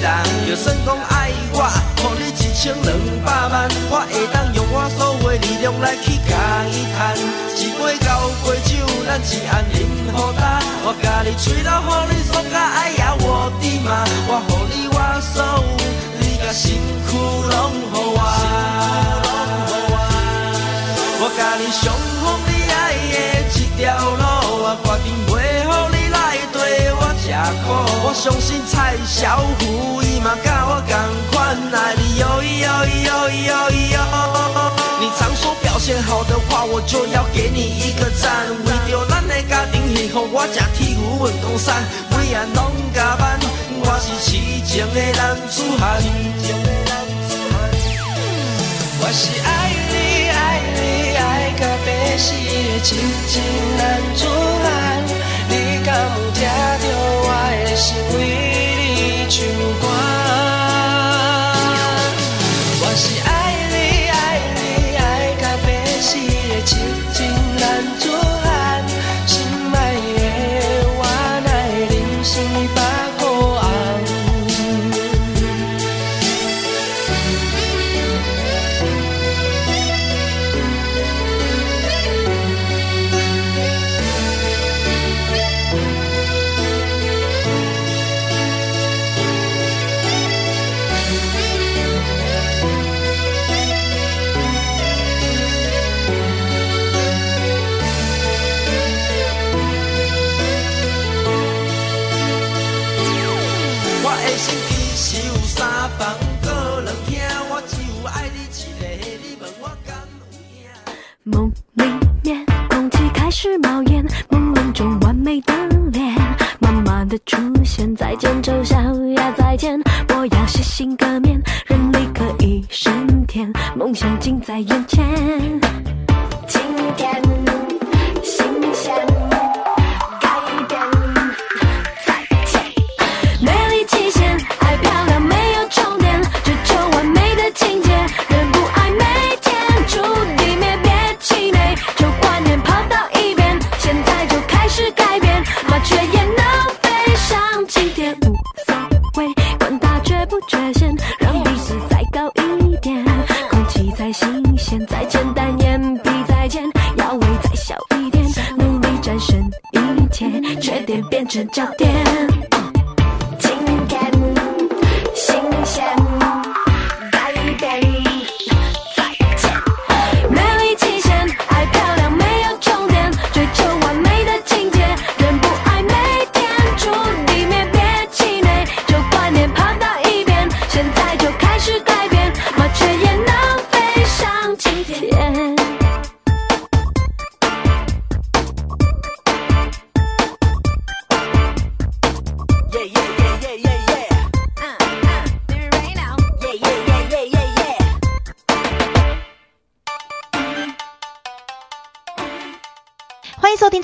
人。就算讲爱我，互你一千两百万，我会当用我所有的力量来去甲伊赚。一杯交杯酒，咱一暗饮好干。我甲你吹到，互你爽甲爱呀我的妈，我互你我所有，你甲身躯拢互我。我甲你上好你爱的一条路，我决定袂我吃苦。我相信蔡小虎伊嘛甲我同款爱你哟咿哟咿哟咿哟咿哟。你常说表现好的话，我就要给你一个赞。为着咱的家庭幸福，我吃铁牛运动衫，每晚拢加班。我是痴情的男子汉。我是爱你爱你爱到要死的痴情男子汉，梦里面，空气开始冒烟，朦胧中完美的脸，妈妈的出现，再见丑小鸭，再见，我要洗心革面，人力可以升天，梦想近在眼前。新鲜，再简单，眼皮再见，腰围再小一点，努力战胜一切，缺点变成焦点。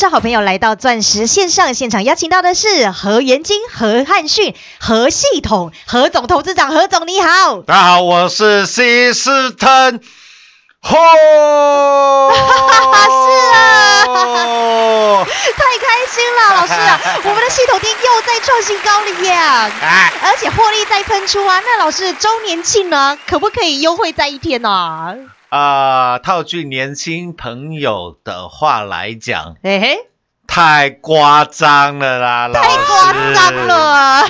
好朋友来到钻石线上现场，邀请到的是何元金、何汉逊、何系统、何总投资长，何总你好。大家好，我是西斯腾。吼！是啊，太开心了，老师啊，我们的系统店又在创新高了耶！哎，而且获利在喷出啊！那老师周年庆呢，可不可以优惠在一天呢、啊，套句年轻朋友的话来讲，嘿嘿，太夸张了啦，太夸师张。了。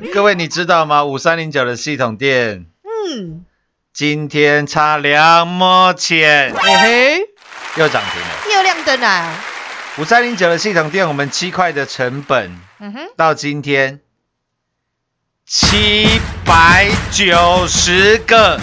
各位，你知道吗？五三零九的系统店嗯，今天差两毛钱，嘿嘿，又涨停了。又亮灯啊。五三零九的系统店，我们七块的成本嗯哼，到今天七百九十个，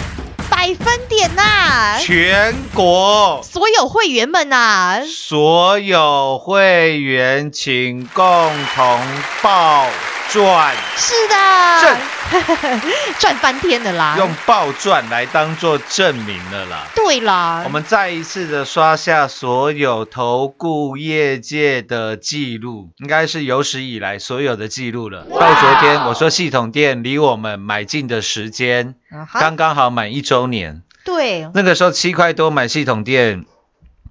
百分点呐、全国。所有会员们呐、所有会员请共同报赚，是的，赚 赚翻天的啦。用报赚来当做证明了啦。对啦，我们再一次的刷下所有投顾业界的记录，应该是有史以来所有的记录了。到昨天我说系统店离我们买进的时间刚刚好满一周年，对，那个时候七块多买系统店，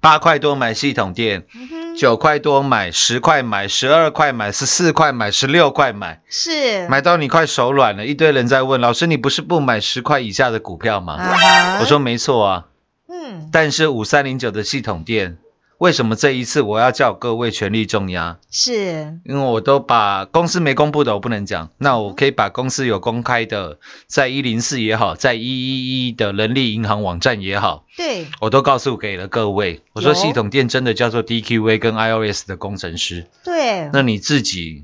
八块多买系统店，九块多买，十块买，十二块买，十四块买，十六块买，是买到你快手软了。一堆人在问老师，你不是不买十块以下的股票吗？啊我说没错啊。嗯，但是五三零九的系统店，为什么这一次我要叫各位全力重压？是因为我都把公司没公布的我不能讲，那我可以把公司有公开的，在一零四也好，在一一一的人力银行网站也好，对，我都告诉给了各位。我说系统店真的叫做 DQV 跟 iOS 的工程师，对，那你自己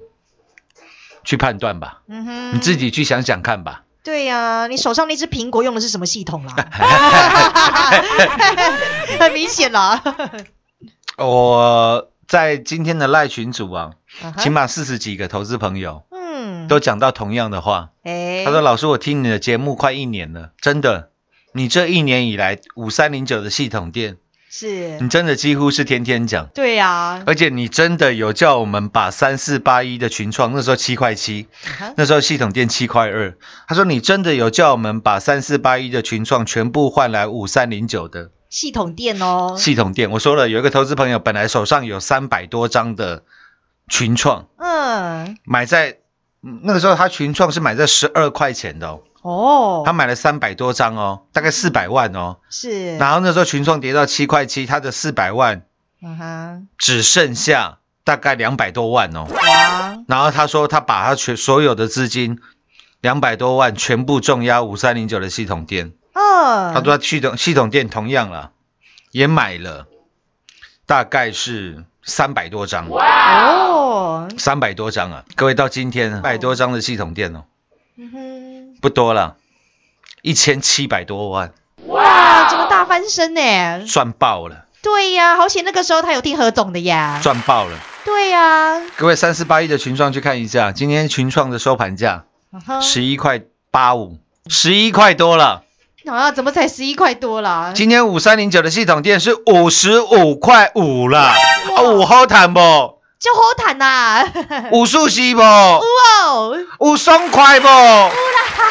去判断吧，嗯哼你自己去想想看吧。对呀、你手上那只苹果用的是什么系统啦？很明显啦。我在今天的赖群组啊，起码四十几个投资朋友嗯，都讲到同样的话。哎，他说：“老师，我听你的节目快一年了，真的，你这一年以来五三零九的系统店，是。你，真的几乎是天天讲，对呀、而且你真的有叫我们把三四八一的群创那时候七块七，那时候系统店七块二，他说你真的有叫我们把三四八一的群创全部换来五三零九的系统店哦，系统店。我说了，有一个投资朋友本来手上有三百多张的群创，嗯，买在嗯那个时候他群创是买在十二块钱的哦。”哦，他买了三百多张哦，大概四百万哦。是，然后那时候群创跌到七块七，他的四百万嗯哼，只剩下大概两百多万哦。哇，然后他说他把他全所有的资金两百多万全部重压五三零九的系统店，嗯，他说他系统系统店同样了，也买了大概是三百多张，哦，三百多张啊！各位到今天三百多张的系统店哦，嗯哼，不多了，一千七百多万，哇，整个大翻身呢？赚爆了，对呀，好险那个时候他有听何总的呀，赚爆了。对呀，各位三四八一的群创去看一下，今天群创的收盘价十一块八五，十一块多了。啊，怎么才十一块多啦？今天五三零九的系统店是五十五块五啦，啊，五好谈不？就好谈呐，五数息不？哇，五松快不？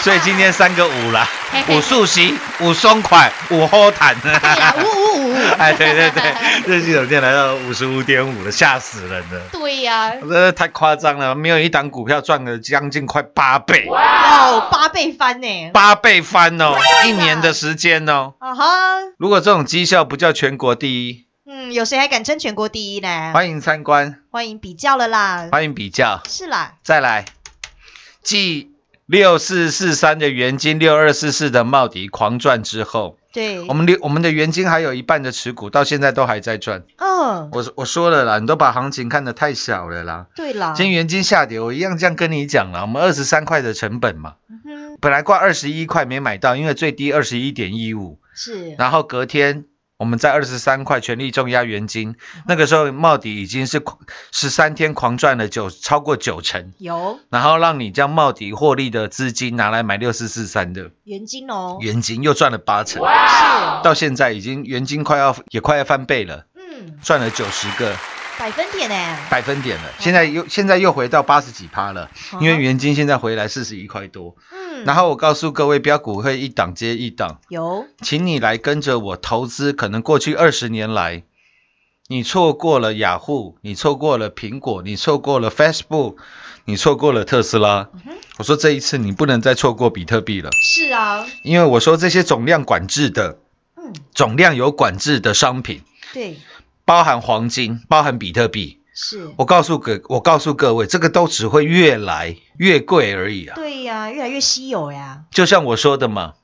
所以今天三个五啦，五数息，五松快，五好谈。哎呀，呜呜呜，哎，对对对，日系统店来到五十五点五了，吓死人了。对呀，这太夸张了，没有一档股票赚了将近快八倍，哦，八倍翻呢，八倍翻哦，一年的时间哦。啊哈，如果这种绩效不叫全国第一，嗯，有谁还敢称全国第一呢？欢迎参观，欢迎比较了啦，欢迎比较。是啦，再来，继六四四三的元金、六二四四的茂迪狂赚之后，对，我们六我们的元金还有一半的持股，到现在都还在赚。嗯，我我说了啦，你都把行情看得太小了啦。对啦，今天元金下跌，我一样这样跟你讲了，我们二十三块的成本嘛，嗯，本来挂二十一块没买到，因为最低二十一点一五，是，然后隔天我们在二十三块全力重压元金，那个时候茂迪已经是十三天狂赚了九超过九成，有。然后让你将茂迪获利的资金拿来买六四四三的。元金哦，元金，又赚了八成，是，到现在已经元金快要也快要翻倍了，嗯，赚了九十个百分点呢，百分点了，现在又现在又回到八十几趴了，因为元金现在回来四十一块多，嗯，然后我告诉各位，标股会一档接一档。有。请你来跟着我投资，可能过去二十年来，你错过了雅虎，你错过了苹果，你错过了 Facebook，你错过了特斯拉。我说这一次你不能再错过比特币了，是啊，因为我说这些总量管制的、嗯，总量有管制的商品，对，包含黄金，包含比特币，是，我告诉各我告诉各位，这个都只会越来越贵而已啊。对呀，越来越稀有呀。就像我说的嘛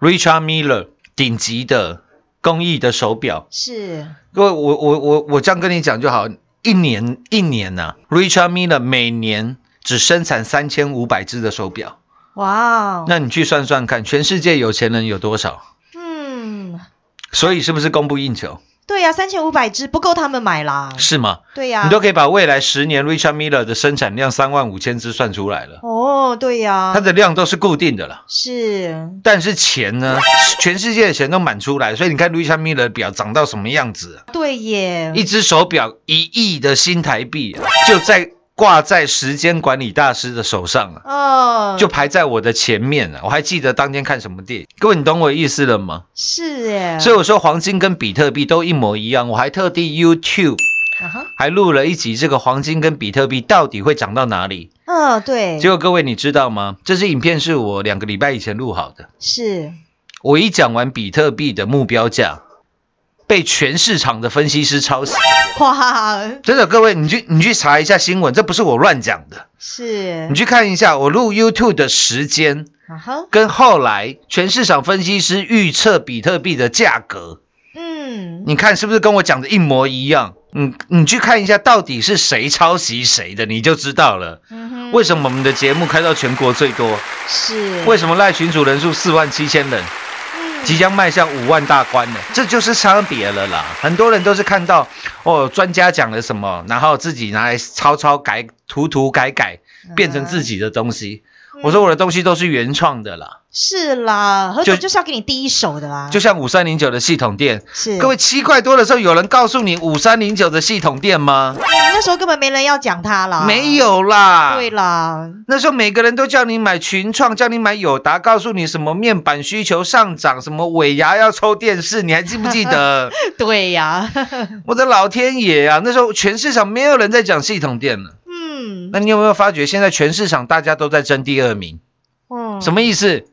，Richard Miller 顶级的工艺的手表，是，各位，我我我我这样跟你讲就好，一年一年呐、r i c h a r d Miller 每年只生产三千五百只的手表，哇哦，那你去算算看，全世界有钱人有多少？嗯，所以是不是供不应求？对呀，三千五百只不够他们买啦。是吗？对呀，你都可以把未来十年 Richard Miller 的生产量三万五千只算出来了，哦，对呀，它的量都是固定的了。是，但是钱呢，全世界的钱都满出来，所以你看 Richard Miller 的表涨到什么样子啊、对耶，一只手表一亿的新台币啊、就在挂在时间管理大师的手上啊，哦，就排在我的前面啊。我还记得当天看什么电影，各位你懂我意思了吗？是耶，所以我说黄金跟比特币都一模一样，我还特地 YouTube 还录了一集这个黄金跟比特币到底会涨到哪里。嗯，对，结果各位你知道吗？这支影片是我两个礼拜以前录好的，是，我一讲完比特币的目标价，被全市场的分析师抄袭。哇，真的，各位，你去你去查一下新闻，这不是我乱讲的。是你，去看一下我录 YouTube 的时间，跟后来全市场分析师预测比特币的价格，嗯，你看是不是跟我讲的一模一样？嗯，你去看一下到底是谁抄袭谁的，你就知道了。为什么我们的节目开到全国最多？是，为什么赖群主人数四万七千人？即将迈向五万大关了，这就是差别了啦。很多人都是看到哦，专家讲了什么，然后自己拿来抄抄改、涂涂改改，变成自己的东西。我说我的东西都是原创的啦，是啦，何就总就是要给你第一手的啦，就像五三零九的系统店，是各位七块多的时候，有人告诉你五三零九的系统店吗？那时候根本没人要讲它啦，没，有啦。对啦，那时候每个人都叫你买群创，叫你买友达，告诉你什么面板需求上涨，什么尾牙要抽电视，你还记不记得？对呀，我的老天爷啊！那时候全市场没有人在讲系统店了。嗯那你有没有发觉，现在全市场大家都在争第二名？嗯，什么意思？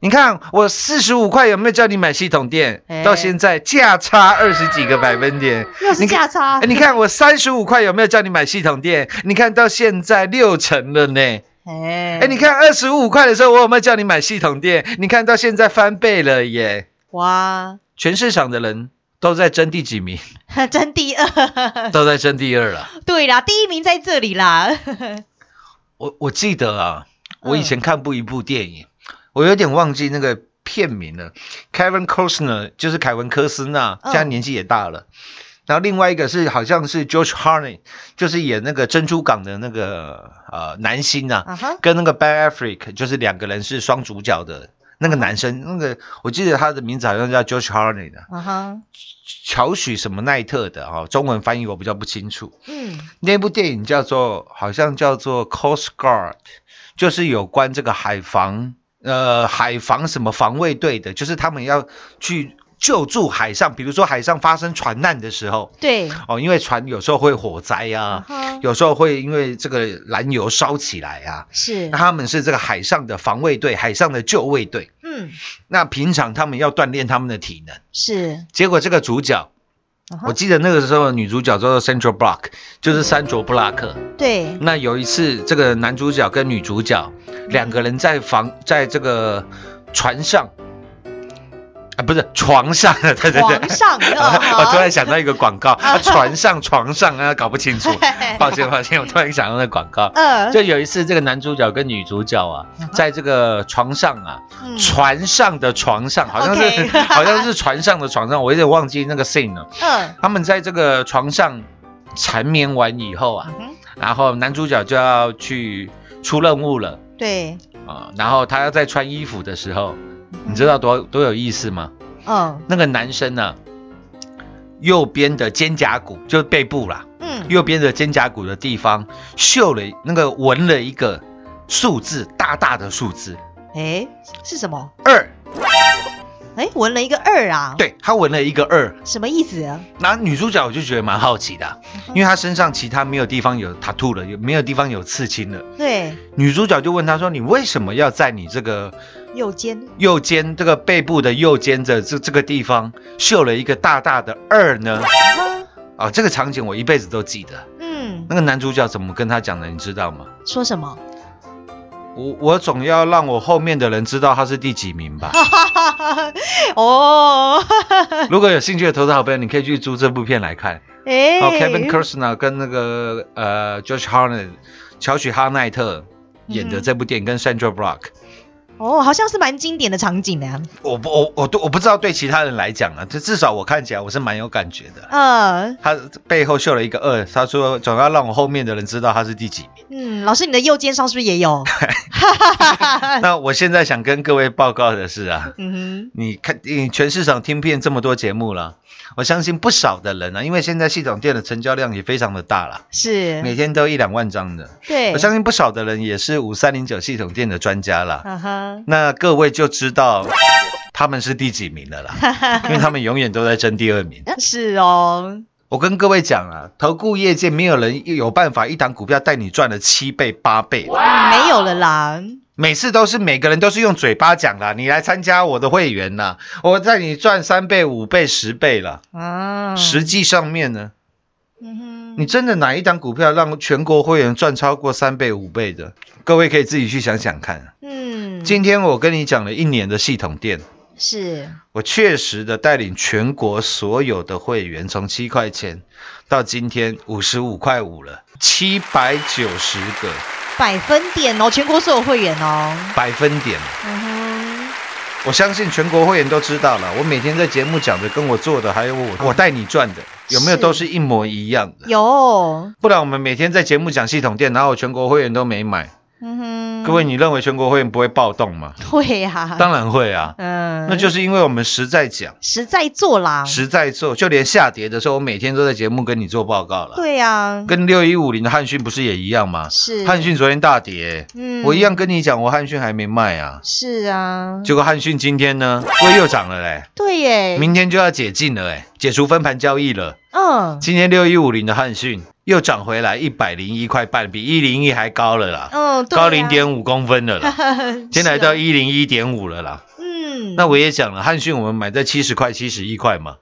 你看我四十五块有没有叫你买系统店？哎到现在价差二十几个百分点。又是你价差哎，你看我三十五块有没有叫你买系统店？你看到现在六成了呢。哎哎，你看二十五块的时候，我有没有叫你买系统店？你看到现在翻倍了耶！哇，全市场的人都在争第几名？争第二，都在争第二了。对啦，第一名在这里啦，我我记得啊，嗯我以前看过一部电影，我有点忘记那个片名了。Kevin Costner 就是凯文科斯纳，嗯现在年纪也大了。然后另外一个是好像是 George Harney，就是演那个珍珠港的那个呃男星啊，跟那个 Ben Affleck 就是两个人是双主角的那个男生，那个我记得他的名字好像叫 George Harney 的，啊哈，乔许什么奈特的哈、哦，中文翻译我比较不清楚。嗯，那部电影叫做好像叫做 Coast Guard，就是有关这个海防呃海防什么防卫队的，就是他们要去救助海上，比如说海上发生船难的时候对，哦，因为船有时候会火灾啊，有时候会因为这个燃油烧起来啊，是那，他们是这个海上的防卫队，海上的救卫队。嗯，那平常他们要锻炼他们的体能，是，结果这个主角，我记得那个时候女主角叫做 Central Block，就是山卓布拉克。对，那有一次，这个男主角跟女主角两个人在房，在这个船上，啊，不是床上，对对对，床上 我突然想到一个广告，啊 啊，船上床上啊，搞不清楚，抱歉抱歉，我突然想到那广告。嗯，就有一次，这个男主角跟女主角啊，在这个床上啊，嗯。船上的床上，好像是好像是船上的床上，我有点忘记那个 scene 了。嗯，他们在这个床上缠绵完以后啊，然后男主角就要去出任务了。对，啊，然后他要在穿衣服的时候，你知道多多有意思吗？嗯那个男生呢、右边的肩胛骨就是背部啦，嗯，右边的肩胛骨的地方绣了那个纹了一个数字，大大的数字哎，是什么？二，哎，纹了一个二啊，，对他纹了一个二。什么意思啊？那女主角我就觉得蛮好奇的啊，因为她身上其他没有地方有 tattoo 了，有没有地方有刺青了。对，女主角就问他说：“你为什么要在你这个右肩，右肩这个背部的右肩的这这个地方绣了一个大大的二呢？”啊哦，这个场景我一辈子都记得。嗯，那个男主角怎么跟他讲的，你知道吗？说什么？我我总要让我后面的人知道他是第几名吧。哦，如果有兴趣的投资好朋友，你可以去租这部片来看。哎哦，Kevin Costner 跟那个呃 Josh Hartnett 乔许哈奈特演的嗯这部电影，跟 Sandra Block。哦，好像是蛮经典的场景的呀。我不我我都我不知道对其他人来讲啊，这至少我看起来我是蛮有感觉的。嗯他背后秀了一个二，他说总要让我后面的人知道他是第几名。嗯，老师，你的右肩上是不是也有？那我现在想跟各位报告的是啊，嗯哼你看你全市场听遍这么多节目了，我相信不少的人啊，因为现在系统店的成交量也非常的大了，是，每天都一两万张的。对，我相信不少的人也是五三零九系统店的专家啦。嗯哼，那各位就知道他们是第几名了啦，因为他们永远都在争第二名。是哦，我跟各位讲啊，投顾业界没有人有办法一档股票带你赚了七倍八倍，嗯没有了啦，每次都是每个人都是用嘴巴讲啦，你来参加我的会员啦，我带你赚三倍五倍十倍了。啊，实际上面呢，嗯哼，你真的哪一档股票让全国会员赚超过三倍五倍的？各位可以自己去想想看。嗯，今天我跟你讲了一年的系统店，是，我确实的带领全国所有的会员从七块钱到今天五十五块五了，七百九十个百分点哦，全国所有会员哦，百分点。嗯哼，我相信全国会员都知道了，我每天在节目讲的，跟我做的，还有我我带你赚的，有没有都是一模一样的？有，不然我们每天在节目讲系统店，然后我全国会员都没买，嗯哼，各位，你认为全国会员不会暴动吗？会呀，当然会啊，嗯，那就是因为我们实在讲，实在做啦，实在做，就连下跌的时候，我每天都在节目跟你做报告了。对呀，跟六一五零的汉讯不是也一样吗？是。汉讯昨天大跌、嗯。我一样跟你讲，我汉讯还没卖啊。是啊，结果汉讯今天呢，又又涨了嘞，对耶，明天就要解禁了哎，解除分盘交易了。嗯。今天六一五零的汉讯又涨回来一百零一块半，比一零一还高了啦，高零，点五公分了啦，现在来到一零一点五了啦。嗯，那我也讲了，汉讯我们买在七十块、七十一块嘛，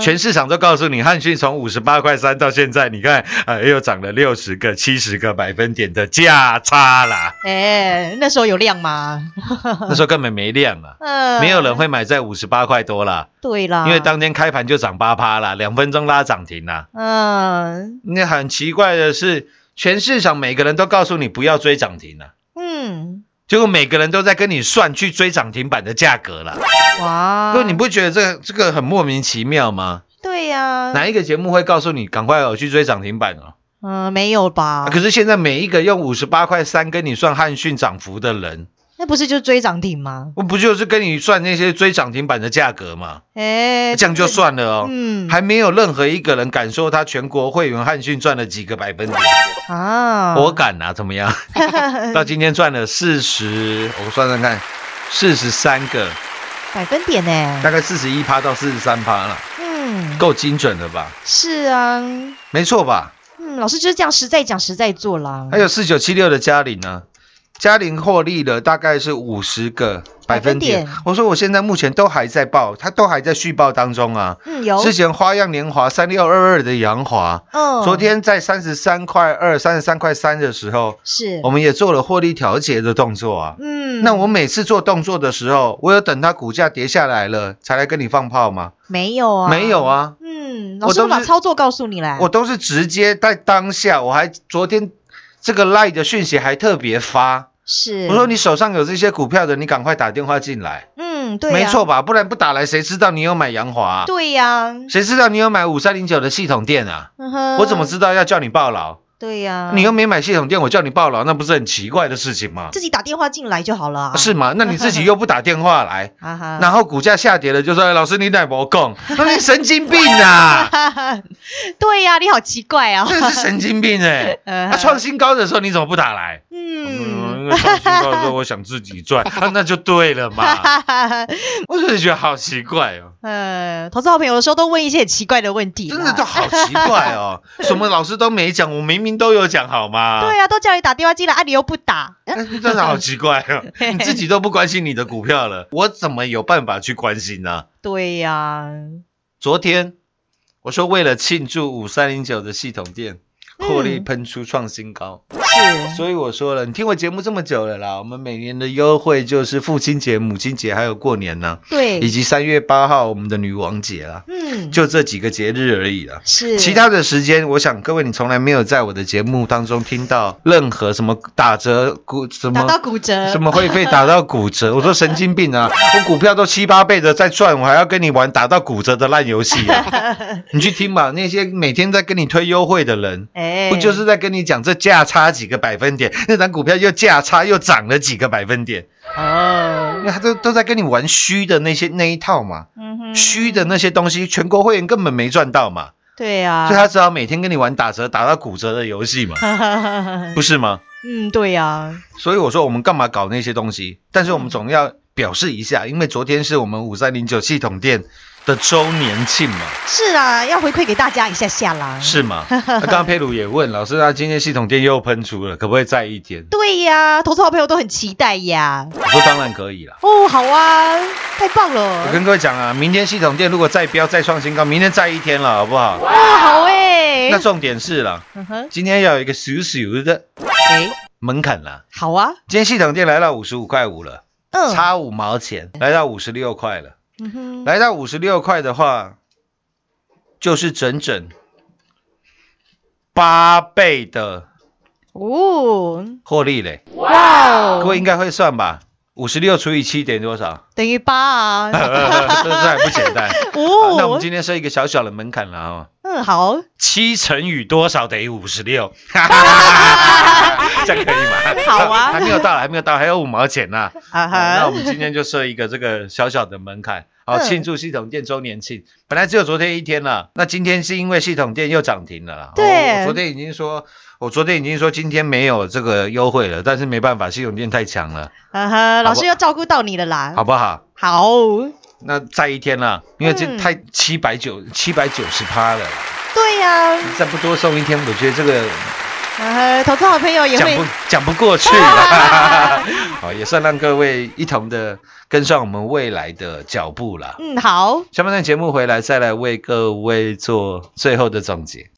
全市场都告诉你，汉讯从五十八块三到现在，你看，呃，又涨了六十个、七十个百分点的价差啦。哎，那时候有量吗？那时候根本没量啊，嗯，没有人会买在五十八块多啦，对啦，因为当天开盘就涨八趴啦，两分钟拉涨停啦。嗯那很奇怪的是，全市场每个人都告诉你不要追涨停了，嗯，结果每个人都在跟你算去追涨停板的价格啦。哇，不，你不觉得这个这个很莫名其妙吗？对呀，哪一个节目会告诉你赶快哦去追涨停板哦？嗯没有吧啊？可是现在每一个用五十八块三跟你算汉讯涨幅的人，那不是就追涨停吗？我不就是跟你算那些追涨停板的价格吗？哎，这样就算了哦。嗯还没有任何一个人敢说他全国会员汉讯赚了几个百分点，啊，我敢啊，怎么样？到今天赚了四十，我算算看，四十三个，百分点呢？大概四十一趴到四十三趴了，嗯，够精准了吧？是啊，没错吧？嗯，老师就是这样实在讲实在做啦。还有四九七六的嘉玲呢，嘉玲获利了大概是五十个百分点。我说我现在目前都还在报，它都还在续报当中啊。嗯，有，之前花样年华三六二二的杨华，嗯，昨天在三十三块二、三十三块三的时候，是我们也做了获利调节的动作啊。嗯，那我每次做动作的时候，我有等它股价跌下来了才来跟你放炮吗？没有啊，没有，啊，嗯，老师都把我都是操作告诉你了，我都是直接在当下，我还昨天这个 line 的讯息还特别发，是我说你手上有这些股票的，你赶快打电话进来，嗯，对，没错，吧？不然不打来，谁知道你有买洋华、啊？对呀，谁知道你有买五三零九的系统店啊？嗯我怎么知道要叫你报劳？对呀，你又没买系统店，我叫你报了，那不是很奇怪的事情吗？自己打电话进来就好了啊，是吗？那你自己又不打电话来，然后股价下跌了，就说、哎老师你奶没供，那你神经病啊！对呀，你好奇怪啊，真的是神经病哎、呃他创新高的时候你怎么不打来？嗯，因为创新高的时候我想自己赚，啊、那就对了嘛。我真的觉得好奇怪哦，呃，投资好朋友的时候都问一些很奇怪的问题，真的都好奇怪哦，什么老师都没讲，我明明都有讲好吗？对啊，都叫你打电话进来，啊，你又不打，真的好奇怪哦，你自己都不关心你的股票了，我怎么有办法去关心呢？对呀，昨天我说为了庆祝五三零九的系统店获利嗯喷出创新高，是，所以我说了，你听我节目这么久了啦，我们每年的优惠就是父亲节、母亲节还有过年呢，对，以及三月八号我们的女王节啦，嗯，就这几个节日而已啦。是其他的时间，我想各位你从来没有在我的节目当中听到任何什么打折骨什么打到。骨折，什么会费打到骨折？我说神经病啊！我股票都七八倍的在赚，我还要跟你玩打到骨折的烂游戏啊！你去听吧，那些每天在跟你推优惠的人，哎，不就是在跟你讲这价差几个百分点，那张股票又价差又涨了几个百分点，哦那，他都都在跟你玩虚的那些那一套嘛，嗯哼虚的那些东西，全国会员根本没赚到嘛，对啊，所以他只好每天跟你玩打折打到骨折的游戏嘛，不是吗？嗯，对呀，所以我说我们干嘛搞那些东西？但是我们总要表示一下，因为昨天是我们五三零九系统店的周年庆嘛，是啊，要回馈给大家一下下啦。是吗？那刚刚佩鲁也问老师，那今天系统店又喷出了，可不可以再一天？对呀，投资好朋友都很期待呀。我说当然可以啦。哦，好啊，太棒了我。跟各位讲啊，明天系统店如果再飙再创新高，明天再一天了，好不好？哇，好哎。那重点是了，嗯，今天要有一个小小的哎，门槛啦。好啊，今天系统店来到五十五块五了，嗯，差五毛钱，来到五十六块了。嗯哼，来到五十六块的话，就是整整八倍的哦，获利嘞。哇哦，各位应该会算吧？五十六除以七等于多少？等于八啊。这这还不简单。哦，那我们今天设一个小小的门槛了啊、嗯好，七乘以多少等于五十六？这样可以吗？好啊还没有到，还没有到，还有五毛钱呢、那我，们今天就设一个这个小小的门槛，好嗯庆祝系统店周年庆。本来只有昨天一天了，那今天是因为系统店又涨停了啦。对哦我昨天已经说，我昨天已经说今天没有这个优惠了，但是没办法，系统店太强了，哈哈，老师要照顾到你了啦。好不好？好，那再一天了，因为这嗯太七百九七百九十趴了，对呀，再不多送一天，我觉得这个啊哈，投资好朋友也会讲不讲不过去了。好，也算让各位一同的跟上我们未来的脚步啦。嗯好，下半段节目回来，再来为各位做最后的总结。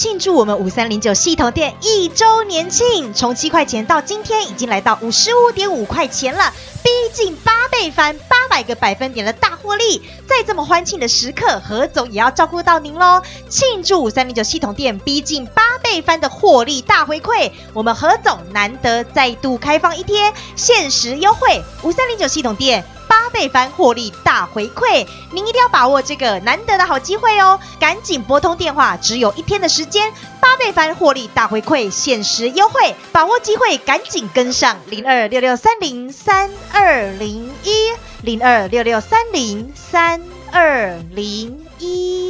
庆祝我们五三零九系统店一周年庆，从七块钱到今天已经来到五十五点五块钱了，逼近八倍翻，八百个百分点的大获利。在这么欢庆的时刻，何总也要照顾到您喽！庆祝五三零九系统店逼近八倍翻的获利大回馈，我们何总难得再度开放一天限时优惠，五三零九系统店。八倍翻获利大回馈，您一定要把握这个难得的好机会哦！赶紧拨通电话，只有一天的时间，八倍翻获利大回馈，限时优惠，把握机会，赶紧跟上零二六六三零三二零一零二六六三零三二零一。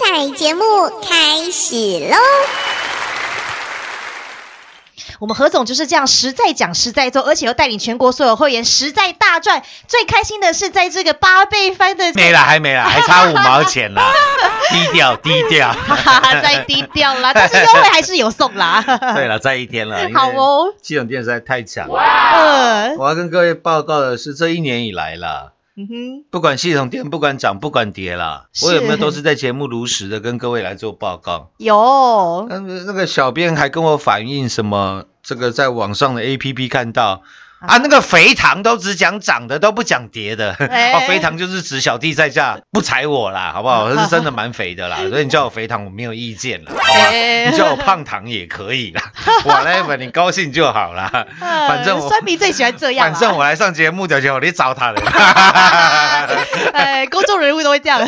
精彩节目开始喽！我们何总就是这样实在讲实在做，而且又带领全国所有会员实在大赚。最开心的是在这个八倍翻的没啦，还没啦，还差五毛钱啦，低调低调。哈哈，再低调啦，但是优惠还是有送啦。对了，再一天了，好哦，系统店实在太强了。嗯我要跟各位报告的是，这一年以来啦，嗯哼，不管系统店不管涨不管跌啦，我有没有都是在节目如实的跟各位来做报告。有那个那个小编还跟我反映什么？这个在网上的 APP 看到啊，那个肥糖都只讲涨的，都不讲跌的。哎 哦，肥糖就是指小弟在下不踩我啦，好不好？是真的蛮肥的啦，所以你叫我肥糖我没有意见啦，好不好？哎你叫我胖糖也可以啦，whatever，你高兴就好啦。反正我酸米最喜欢这样啦，反正我来上节目的时候，你找他了，哎，公众人物都会这样。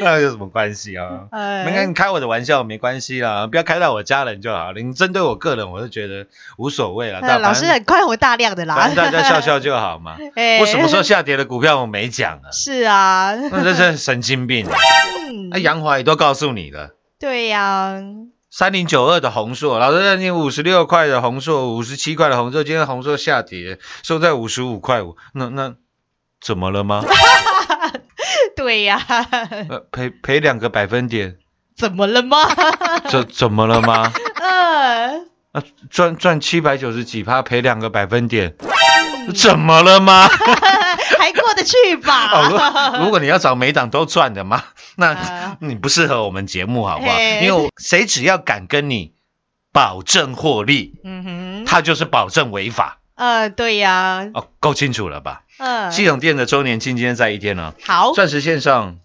那有什么关系啊？哎没跟你开我的玩笑没关系啦，不要开到我家人就好。你针对我个人，我是觉得无所谓啦。哎老师很宽宏大量样的啦。反正大家笑笑就好嘛。哎我什么时候下跌的股票我没讲啊？是啊，那这是神经病啊！嗯那杨华也都告诉你了。对呀、三零九二的红硕，老师，你五十六块的红硕，五十七块的红硕，今天红硕下跌，收在五十五块五，那那怎么了吗？对呀、呃，赔赔两个百分点，怎么了吗？怎怎么了吗？呃，啊，赚赚七百九十几趴，赔两个百分点，怎么了吗？还过得去吧？哦，如如果你要找每档都赚的嘛，那啊你不适合我们节目，好不好？因为我谁只要敢跟你保证获利，嗯哼，他就是保证违法。呃，对呀、哦，够清楚了吧？嗯、系统店的周年庆今天在一天呢，好，钻石线上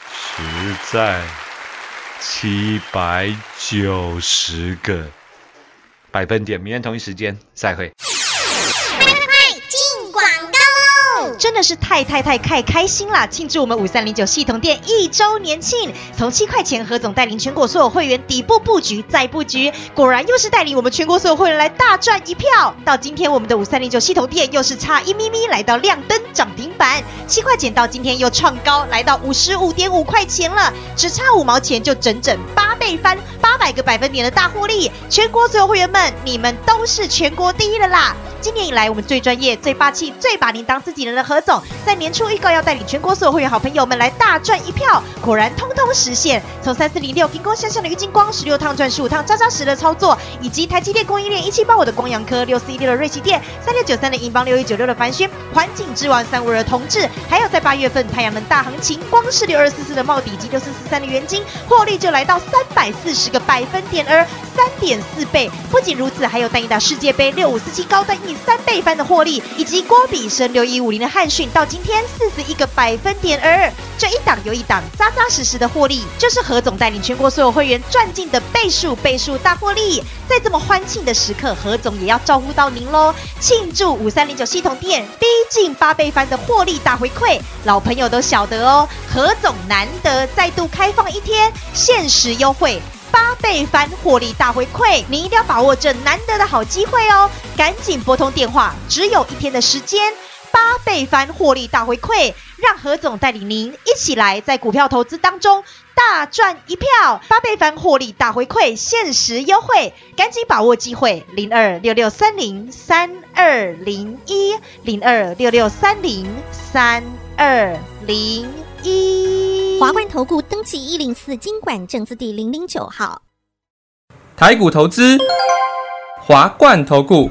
实在七百九十个百分点，明天同一时间再会。真的是太太太太开心啦！庆祝我们五三零九系统店一周年庆，从七块钱，何总带领全国所有会员底部布局再布局，果然又是带领我们全国所有会员来大赚一票。到今天，我们的五三零九系统店又是差一咪咪来到亮灯涨停板，七块钱到今天又创高，来到五十五点五块钱了，只差五毛钱就整整八倍翻，八百个百分点的大获利。全国所有会员们，你们都是全国第一的啦！今年以来，我们最专业、最霸气、最把您当自己人的何总，在年初预告要带领全国所有会员好朋友们来大赚一票，果然通通实现。从三四零六金光向上的郁金光，十六趟赚十五趟，扎扎实的操作，以及台积电供应链一七八五的光阳科，六四一六的瑞奇电，三六九三的银邦，六一九六的凡轩，环境之王三五二的同志，还有在八月份太阳能大行情，光是六二四四的茂底及六四四三的元金，获利就来到三百四十个百分点，而三点四倍。不仅如此，还有单一打世界杯六五四七高单一三倍翻的获利，以及郭比生六一五零的汉讯到今天四十一个百分点，而这一档又一档扎扎实实的获利，就是何总带领全国所有会员赚进的倍数倍数大获利。在这么欢庆的时刻，何总也要招呼到您喽！庆祝五三零九系统店逼近八倍翻的获利大回馈，老朋友都晓得哦。何总难得再度开放一天限时优惠。八倍翻获利大回馈，您一定要把握这难得的好机会哦！赶紧拨通电话，只有一天的时间，八倍翻获利大回馈，让何总带领您一起来在股票投资当中大赚一票。八倍翻获利大回馈，限时优惠，赶紧把握机会！零二六六三零三二零一零二六六三零三二零一。华冠投顾登记一零四经管证字第零零九号。台股投资，华冠投顾。